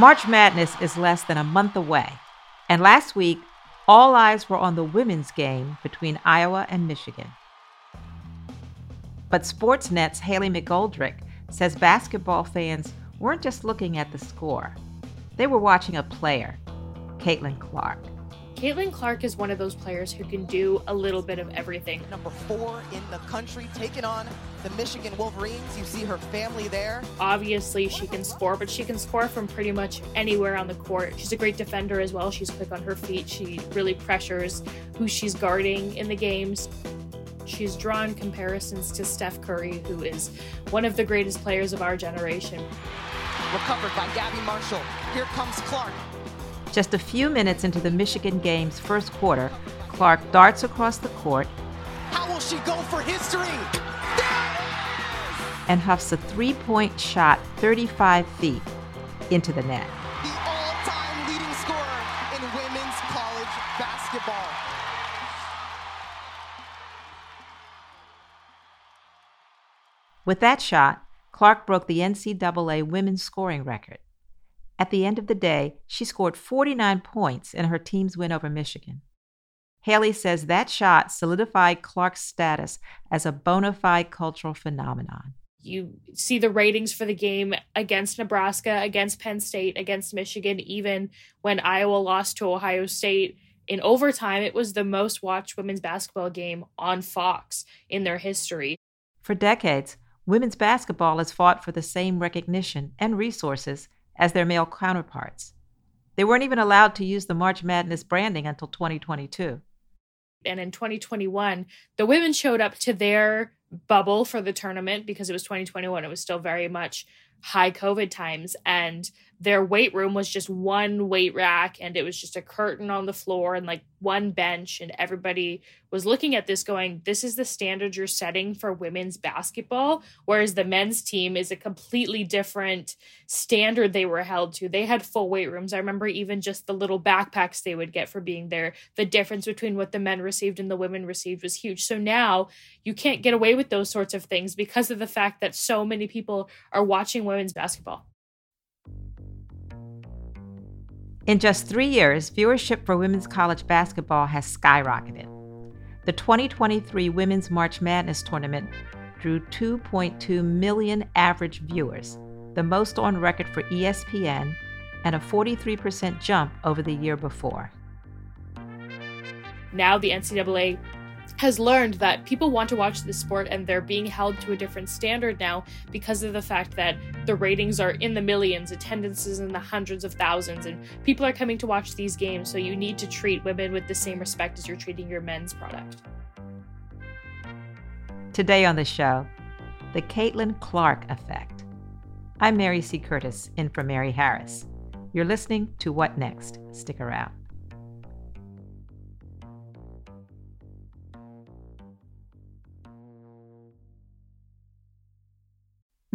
March Madness is less than a month away, and last week, all eyes were on the women's game between Iowa and Michigan. But Sportsnet's Hayley McGoldrick says basketball fans weren't just looking at the score, they were watching a player, Caitlin Clark. Caitlin Clark is one of those players who can do a little bit of everything. Number four in the country, taking on the Michigan Wolverines. You see her family there. Obviously, she can score, but she can score from pretty much anywhere on the court. She's a great defender as well. She's quick on her feet. She really pressures who she's guarding in the games. She's drawn comparisons to Steph Curry, who is one of the greatest players of our generation. Recovered by Gabby Marshall. Here comes Clark. Just a few minutes into the Michigan game's first quarter, Clark darts across the court. How will she go for history? And huffs a three point shot 35 feet into the net. The all time leading scorer in women's college basketball. With that shot, Clark broke the NCAA women's scoring record. At the end of the day, she scored 49 points in her team's win over Michigan. Hayley says that shot solidified Clark's status as a bona fide cultural phenomenon. You see the ratings for the game against Nebraska, against Penn State, against Michigan, even when Iowa lost to Ohio State in overtime. It was the most watched women's basketball game on Fox in their history. For decades, women's basketball has fought for the same recognition and resources as their male counterparts. They weren't even allowed to use the March Madness branding until 2022. And in 2021, the women showed up to their bubble for the tournament because it was 2021. It was still very much high COVID times. And their weight room was just one weight rack and it was just a curtain on the floor and like one bench. And everybody was looking at this going, this is the standard you're setting for women's basketball. Whereas the men's team is a completely different standard they were held to. They had full weight rooms. I remember even just the little backpacks they would get for being there. The difference between what the men received and the women received was huge. So now you can't get away with those sorts of things because of the fact that so many people are watching women's basketball. In just three years, viewership for women's college basketball has skyrocketed. The 2023 Women's March Madness tournament drew 2.2 million average viewers, the most on record for ESPN, and a 43% jump over the year before. Now the NCAA has learned that people want to watch this sport and they're being held to a different standard now because of the fact that the ratings are in the millions, attendances in the hundreds of thousands, and people are coming to watch these games. So you need to treat women with the same respect as you're treating your men's product. Today on the show, the Caitlin Clark effect. I'm Mary C. Curtis, in for Mary Harris. You're listening to What Next? Stick around.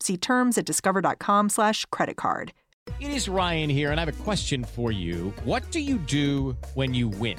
See terms at discover.com slash credit card. It is Ryan here, and I have a question for you. What do you do when you win?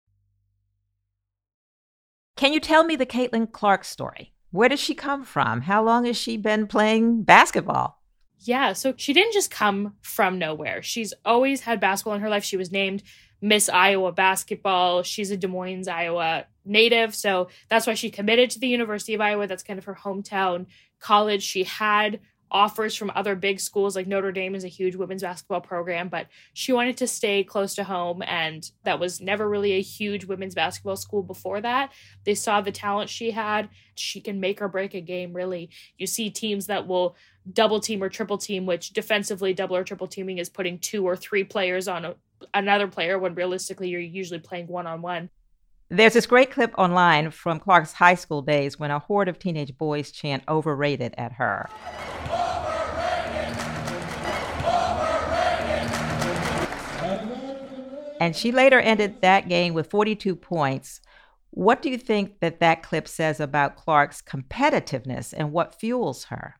Can you tell me the Caitlin Clark story? Where does she come from? How long has she been playing basketball? Yeah, so she didn't just come from nowhere. She's always had basketball in her life. She was named Miss Iowa basketball. She's a Des Moines, Iowa native, so that's why she committed to the University of Iowa. That's kind of her hometown college. She had offers from other big schools like Notre Dame is a huge women's basketball program, but she wanted to stay close to home. And that was never really a huge women's basketball school before that. They saw the talent she had. She can make or break a game, really. You see teams that will double team or triple team, which defensively, double or triple teaming is putting two or three players on a, another player when realistically you're usually playing one on one. There's this great clip online from Clark's high school days when a horde of teenage boys chant overrated at her. And she later ended that game with 42 points. What do you think that that clip says about Clark's competitiveness and what fuels her?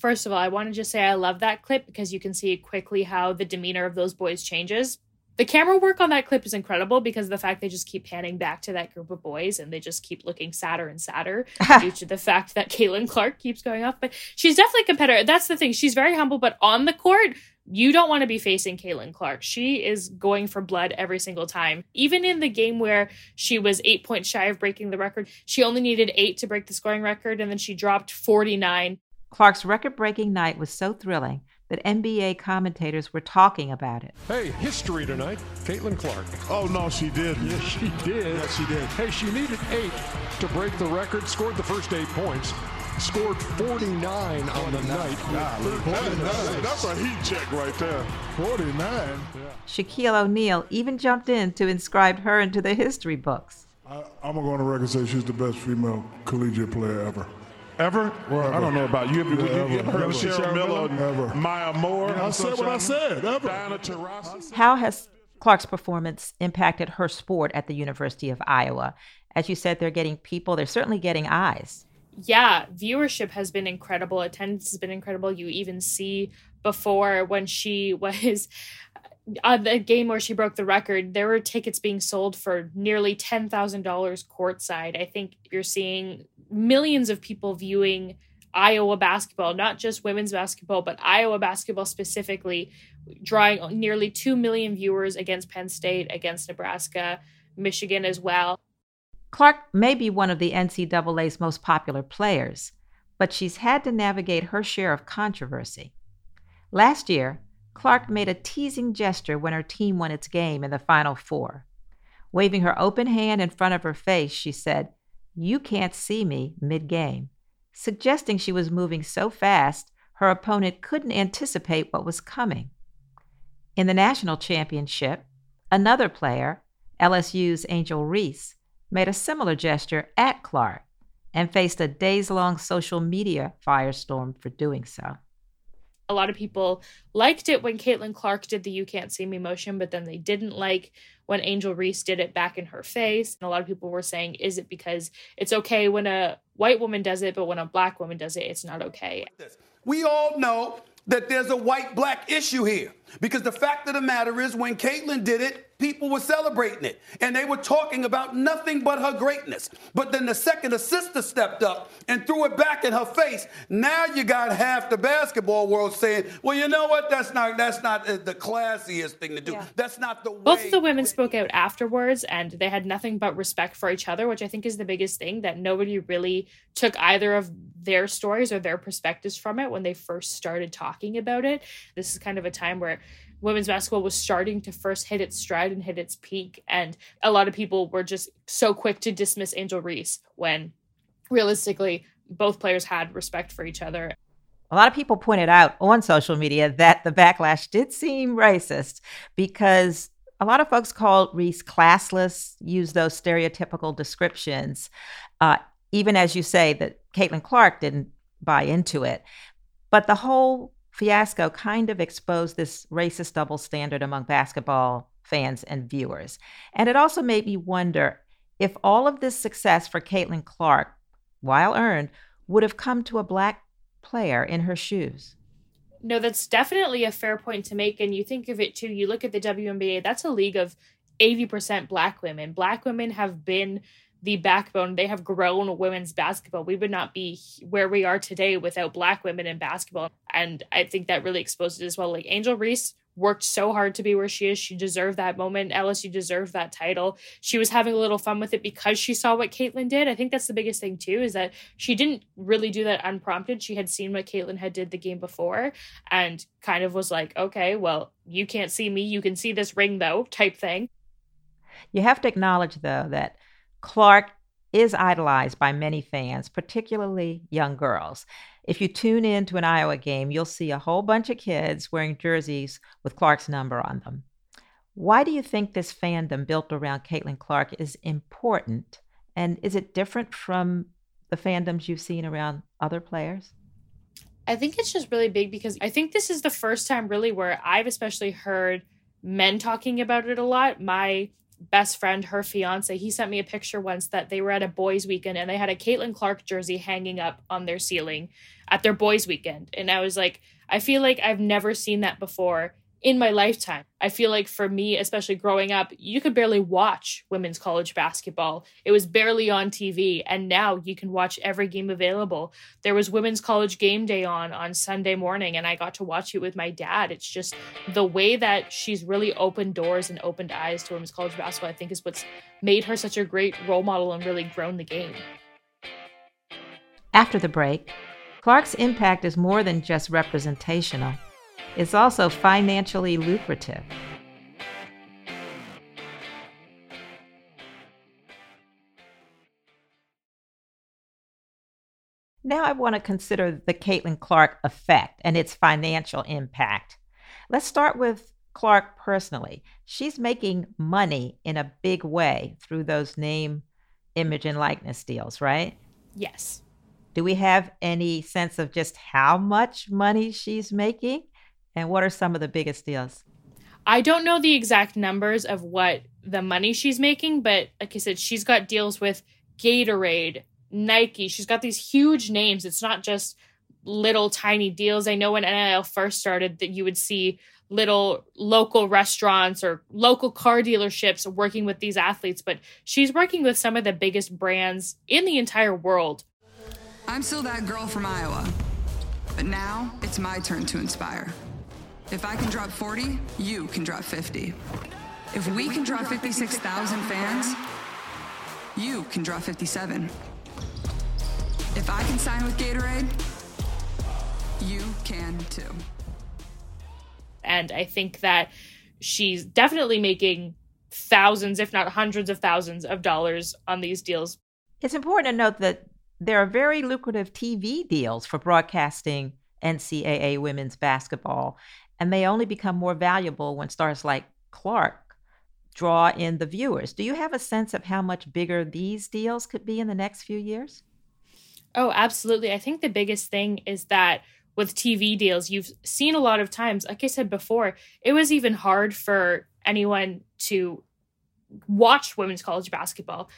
First of all, I want to just say I love that clip because you can see quickly how the demeanor of those boys changes. The camera work on that clip is incredible because the fact they just keep panning back to that group of boys and they just keep looking sadder and sadder due to the fact that Caitlin Clark keeps going off. But she's definitely a competitor. That's the thing. She's very humble, but on the court, you don't want to be facing Caitlin Clark. She is going for blood every single time. Even in the game where she was eight points shy of breaking the record, she only needed eight to break the scoring record, and then she dropped 49. Clark's record breaking night was so thrilling that NBA commentators were talking about it. Hey, history tonight. Caitlin Clark. Oh, no, she did. Yes, she did. Yes, she did. Hey, she needed eight to break the record, scored the first eight points scored 49 on the night. that's a heat check right there. 49. Yeah. Shaquille O'Neal even jumped in to inscribe her into the history books. I, am going to go on the record and say she's the best female collegiate player ever. Ever? Well, I don't know about you. Have you, yeah, you, heard of Cheryl Miller, Ever. Maya Moore? I said what I said. Ever. Diana How has Clark's performance impacted her sport at the University of Iowa? As you said, they're getting people, they're certainly getting eyes yeah, viewership has been incredible. Attendance has been incredible. You even see before when she was on the game where she broke the record, there were tickets being sold for nearly $10,000 courtside. I think you're seeing millions of people viewing Iowa basketball, not just women's basketball, but Iowa basketball specifically, drawing nearly 2 million viewers against Penn State, against Nebraska, Michigan as well. Clark may be one of the NCAA's most popular players, but she's had to navigate her share of controversy. Last year, Clark made a teasing gesture when her team won its game in the Final Four. Waving her open hand in front of her face, she said, You can't see me mid game, suggesting she was moving so fast her opponent couldn't anticipate what was coming. In the national championship, another player, LSU's Angel Reese, made a similar gesture at Clark and faced a days long social media firestorm for doing so. A lot of people liked it when Caitlin Clark did the You Can't See Me motion, but then they didn't like when Angel Reese did it back in her face. And a lot of people were saying, is it because it's okay when a white woman does it, but when a black woman does it, it's not okay? We all know that there's a white black issue here because the fact of the matter is, when Caitlin did it, people were celebrating it and they were talking about nothing but her greatness. But then the second a sister stepped up and threw it back in her face, now you got half the basketball world saying, "Well, you know what? That's not that's not uh, the classiest thing to do. Yeah. That's not the Both of the women spoke out afterwards and they had nothing but respect for each other, which I think is the biggest thing that nobody really took either of their stories or their perspectives from it when they first started talking about it. This is kind of a time women's basketball was starting to first hit its stride and hit its peak. And a lot of people were just so quick to dismiss Angel Reese when realistically both players had respect for each other. A lot of people pointed out on social media that the backlash did seem racist because a lot of folks called Reese classless, use those stereotypical descriptions. Uh, even as you say that Caitlin Clark didn't buy into it. But the whole fiasco kind of exposed this racist double standard among basketball fans and viewers. And it also made me wonder if all of this success for Caitlin Clark, while earned, would have come to a black player in her shoes. No, that's definitely a fair point to make. And you think of it too, you look at the WNBA, that's a league of 80% black women. Black women have been the backbone. They have grown women's basketball. We would not be where we are today without black women in basketball. And I think that really exposed it as well. Like Angel Reese worked so hard to be where she is. She deserved that moment. LSU deserved that title. She was having a little fun with it because she saw what Caitlin did. I think that's the biggest thing too, is that she didn't really do that unprompted. She had seen what Caitlin had did the game before and kind of was like, okay, well, you can't see me. You can see this ring though, type thing. You have to acknowledge though that Clark is idolized by many fans, particularly young girls. If you tune in to an Iowa game, you'll see a whole bunch of kids wearing jerseys with Clark's number on them. Why do you think this fandom built around Caitlin Clark is important? And is it different from the fandoms you've seen around other players? I think it's just really big because I think this is the first time, really, where I've especially heard men talking about it a lot. My best friend, her fiance, he sent me a picture once that they were at a boys' weekend and they had a Caitlin Clark jersey hanging up on their ceiling at their boys' weekend. And I was like, I feel like I've never seen that before in my lifetime. I feel like for me, especially growing up, you could barely watch women's college basketball. It was barely on TV, and now you can watch every game available. There was women's college game day on on Sunday morning, and I got to watch it with my dad. It's just the way that she's really opened doors and opened eyes to women's college basketball, I think, is what's made her such a great role model and really grown the game. After the break, Clark's impact is more than just representational is also financially lucrative. Now I want to consider the Caitlin Clark effect and its financial impact. Let's start with Clark personally. She's making money in a big way through those name, image, and likeness deals, right? Yes. Do we have any sense of just how much money she's making? And what are some of the biggest deals? I don't know the exact numbers of what the money she's making, but like I said, she's got deals with Gatorade, Nike. She's got these huge names. It's not just little tiny deals. I know when NIL first started that you would see little local restaurants or local car dealerships working with these athletes, but she's working with some of the biggest brands in the entire world. I'm still that girl from Iowa, but now it's my turn to inspire. If I can drop 40, you can drop 50. If we can draw 56,000 fans, you can draw 57. If I can sign with Gatorade, you can too. And I think that she's definitely making thousands, if not hundreds of thousands of dollars on these deals. It's important to note that there are very lucrative TV deals for broadcasting NCAA women's basketball and they only become more valuable when stars like Clark draw in the viewers. Do you have a sense of how much bigger these deals could be in the next few years? Oh, absolutely. I think the biggest thing is that with TV deals, you've seen a lot of times, like I said before, it was even hard for anyone to watch women's college basketball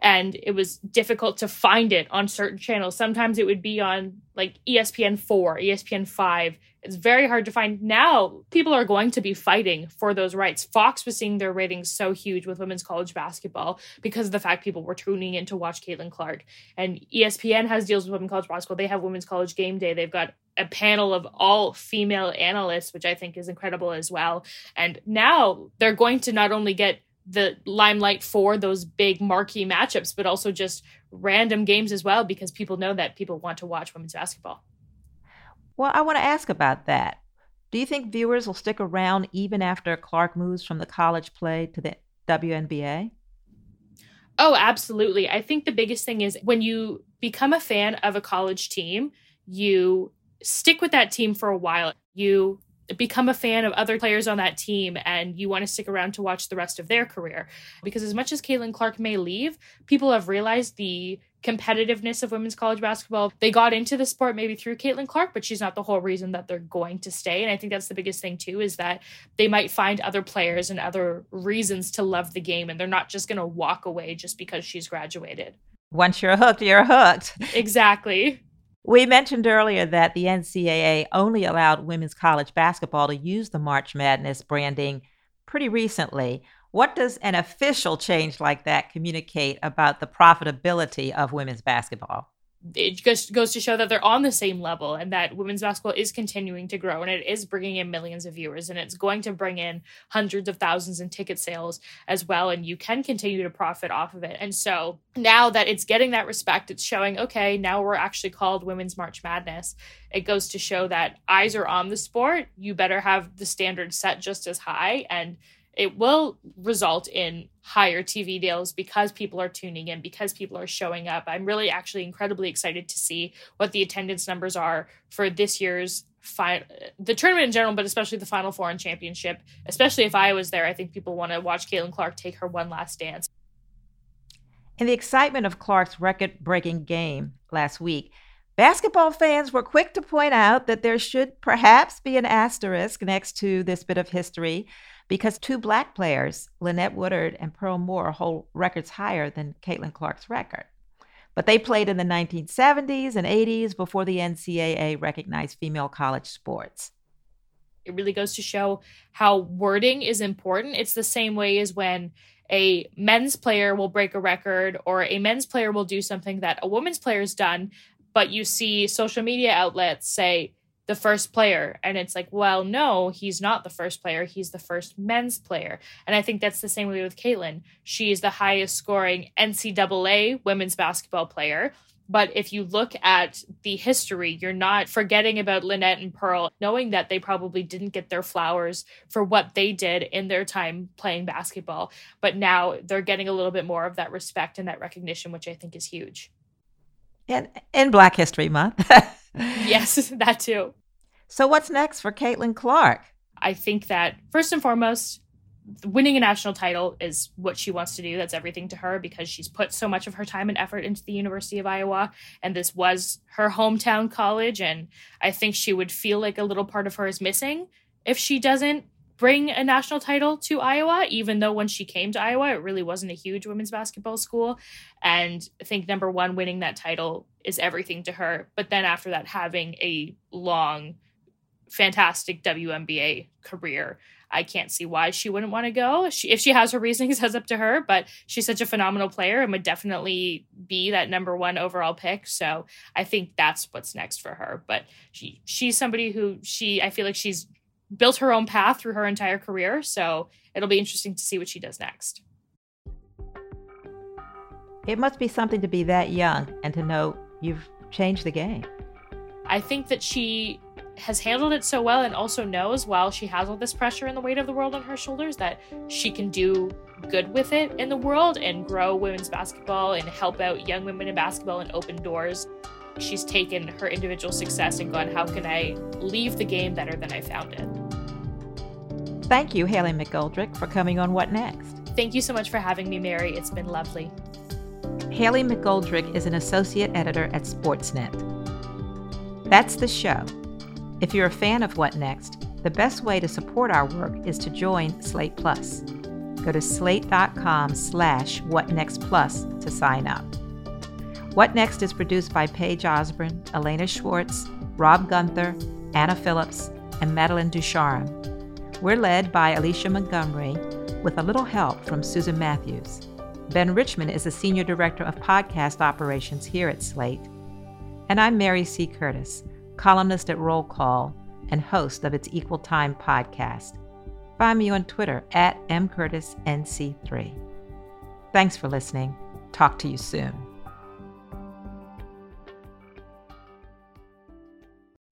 and it was difficult to find it on certain channels. Sometimes it would be on like ESPN 4, ESPN 5. It's very hard to find. Now, people are going to be fighting for those rights. Fox was seeing their ratings so huge with women's college basketball because of the fact people were tuning in to watch Caitlin Clark. And ESPN has deals with women's college basketball. They have women's college game day. They've got a panel of all female analysts, which I think is incredible as well. And now they're going to not only get the limelight for those big marquee matchups, but also just random games as well, because people know that people want to watch women's basketball. Well, I want to ask about that. Do you think viewers will stick around even after Clark moves from the college play to the WNBA? Oh, absolutely. I think the biggest thing is when you become a fan of a college team, you stick with that team for a while. You become a fan of other players on that team and you want to stick around to watch the rest of their career. Because as much as Caitlin Clark may leave, people have realized the competitiveness of women's college basketball. They got into the sport maybe through Caitlin Clark, but she's not the whole reason that they're going to stay. And I think that's the biggest thing too, is that they might find other players and other reasons to love the game and they're not just gonna walk away just because she's graduated. Once you're hooked, you're hooked. Exactly. We mentioned earlier that the NCAA only allowed women's college basketball to use the March Madness branding pretty recently. What does an official change like that communicate about the profitability of women's basketball? It just goes to show that they're on the same level and that women's basketball is continuing to grow and it is bringing in millions of viewers and it's going to bring in hundreds of thousands in ticket sales as well. And you can continue to profit off of it. And so now that it's getting that respect it's showing okay now we're actually called women's march madness. It goes to show that eyes are on the sport. You better have the standards set just as high. And it will result in higher TV deals because people are tuning in, because people are showing up. I'm really actually incredibly excited to see what the attendance numbers are for this year's the tournament in general, but especially the Final Four and championship. Especially if I was there, I think people want to watch Caitlin Clark take her one last dance. In the excitement of Clark's record breaking game last week, basketball fans were quick to point out that there should perhaps be an asterisk next to this bit of history because two black players, Lynette Woodard and Pearl Moore, hold records higher than Caitlin Clark's record. But they played in the 1970s and 80s before the NCAA recognized female college sports. It really goes to show how wording is important. It's the same way as when a men's player will break a record or a men's player will do something that a women's has done, but you see social media outlets say, the first player. And it's like, well, no, he's not the first player. He's the first men's player. And I think that's the same way with Caitlin. She is the highest scoring NCAA women's basketball player. But if you look at the history, you're not forgetting about Lynette and Pearl, knowing that they probably didn't get their flowers for what they did in their time playing basketball. But now they're getting a little bit more of that respect and that recognition, which I think is huge. And in Black History Month. yes, that too. So, what's next for Caitlin Clark? I think that first and foremost, winning a national title is what she wants to do. That's everything to her because she's put so much of her time and effort into the University of Iowa. And this was her hometown college. And I think she would feel like a little part of her is missing if she doesn't bring a national title to Iowa, even though when she came to Iowa, it really wasn't a huge women's basketball school. And I think number one, winning that title is everything to her. But then after that, having a long, fantastic WNBA career. I can't see why she wouldn't want to go. She, if she has her reasons, that's up to her. But she's such a phenomenal player and would definitely be that number one overall pick. So I think that's what's next for her. But she she's somebody who she I feel like she's built her own path through her entire career. So it'll be interesting to see what she does next. It must be something to be that young and to know you've changed the game. I think that she has handled it so well and also knows while she has all this pressure and the weight of the world on her shoulders that she can do good with it in the world and grow women's basketball and help out young women in basketball and open doors. She's taken her individual success and gone, how can I leave the game better than I found it? Thank you, Hayley McGoldrick, for coming on What Next. Thank you so much for having me, Mary. It's been lovely. Hayley McGoldrick is an associate editor at Sportsnet. That's the show. If you're a fan of What Next, the best way to support our work is to join Slate Plus. Go to slate.com slash whatnextplus to sign up. What Next is produced by Paige Osborne, Elena Schwartz, Rob Gunther, Anna Phillips, and Madeline Ducharme. We're led by Alicia Montgomery with a little help from Susan Matthews. Ben Richmond is the Senior Director of Podcast Operations here at Slate. And I'm Mary C. Curtis columnist at Roll Call, and host of its Equal Time podcast. Find me on Twitter at mcurtisnc3. Thanks for listening. Talk to you soon.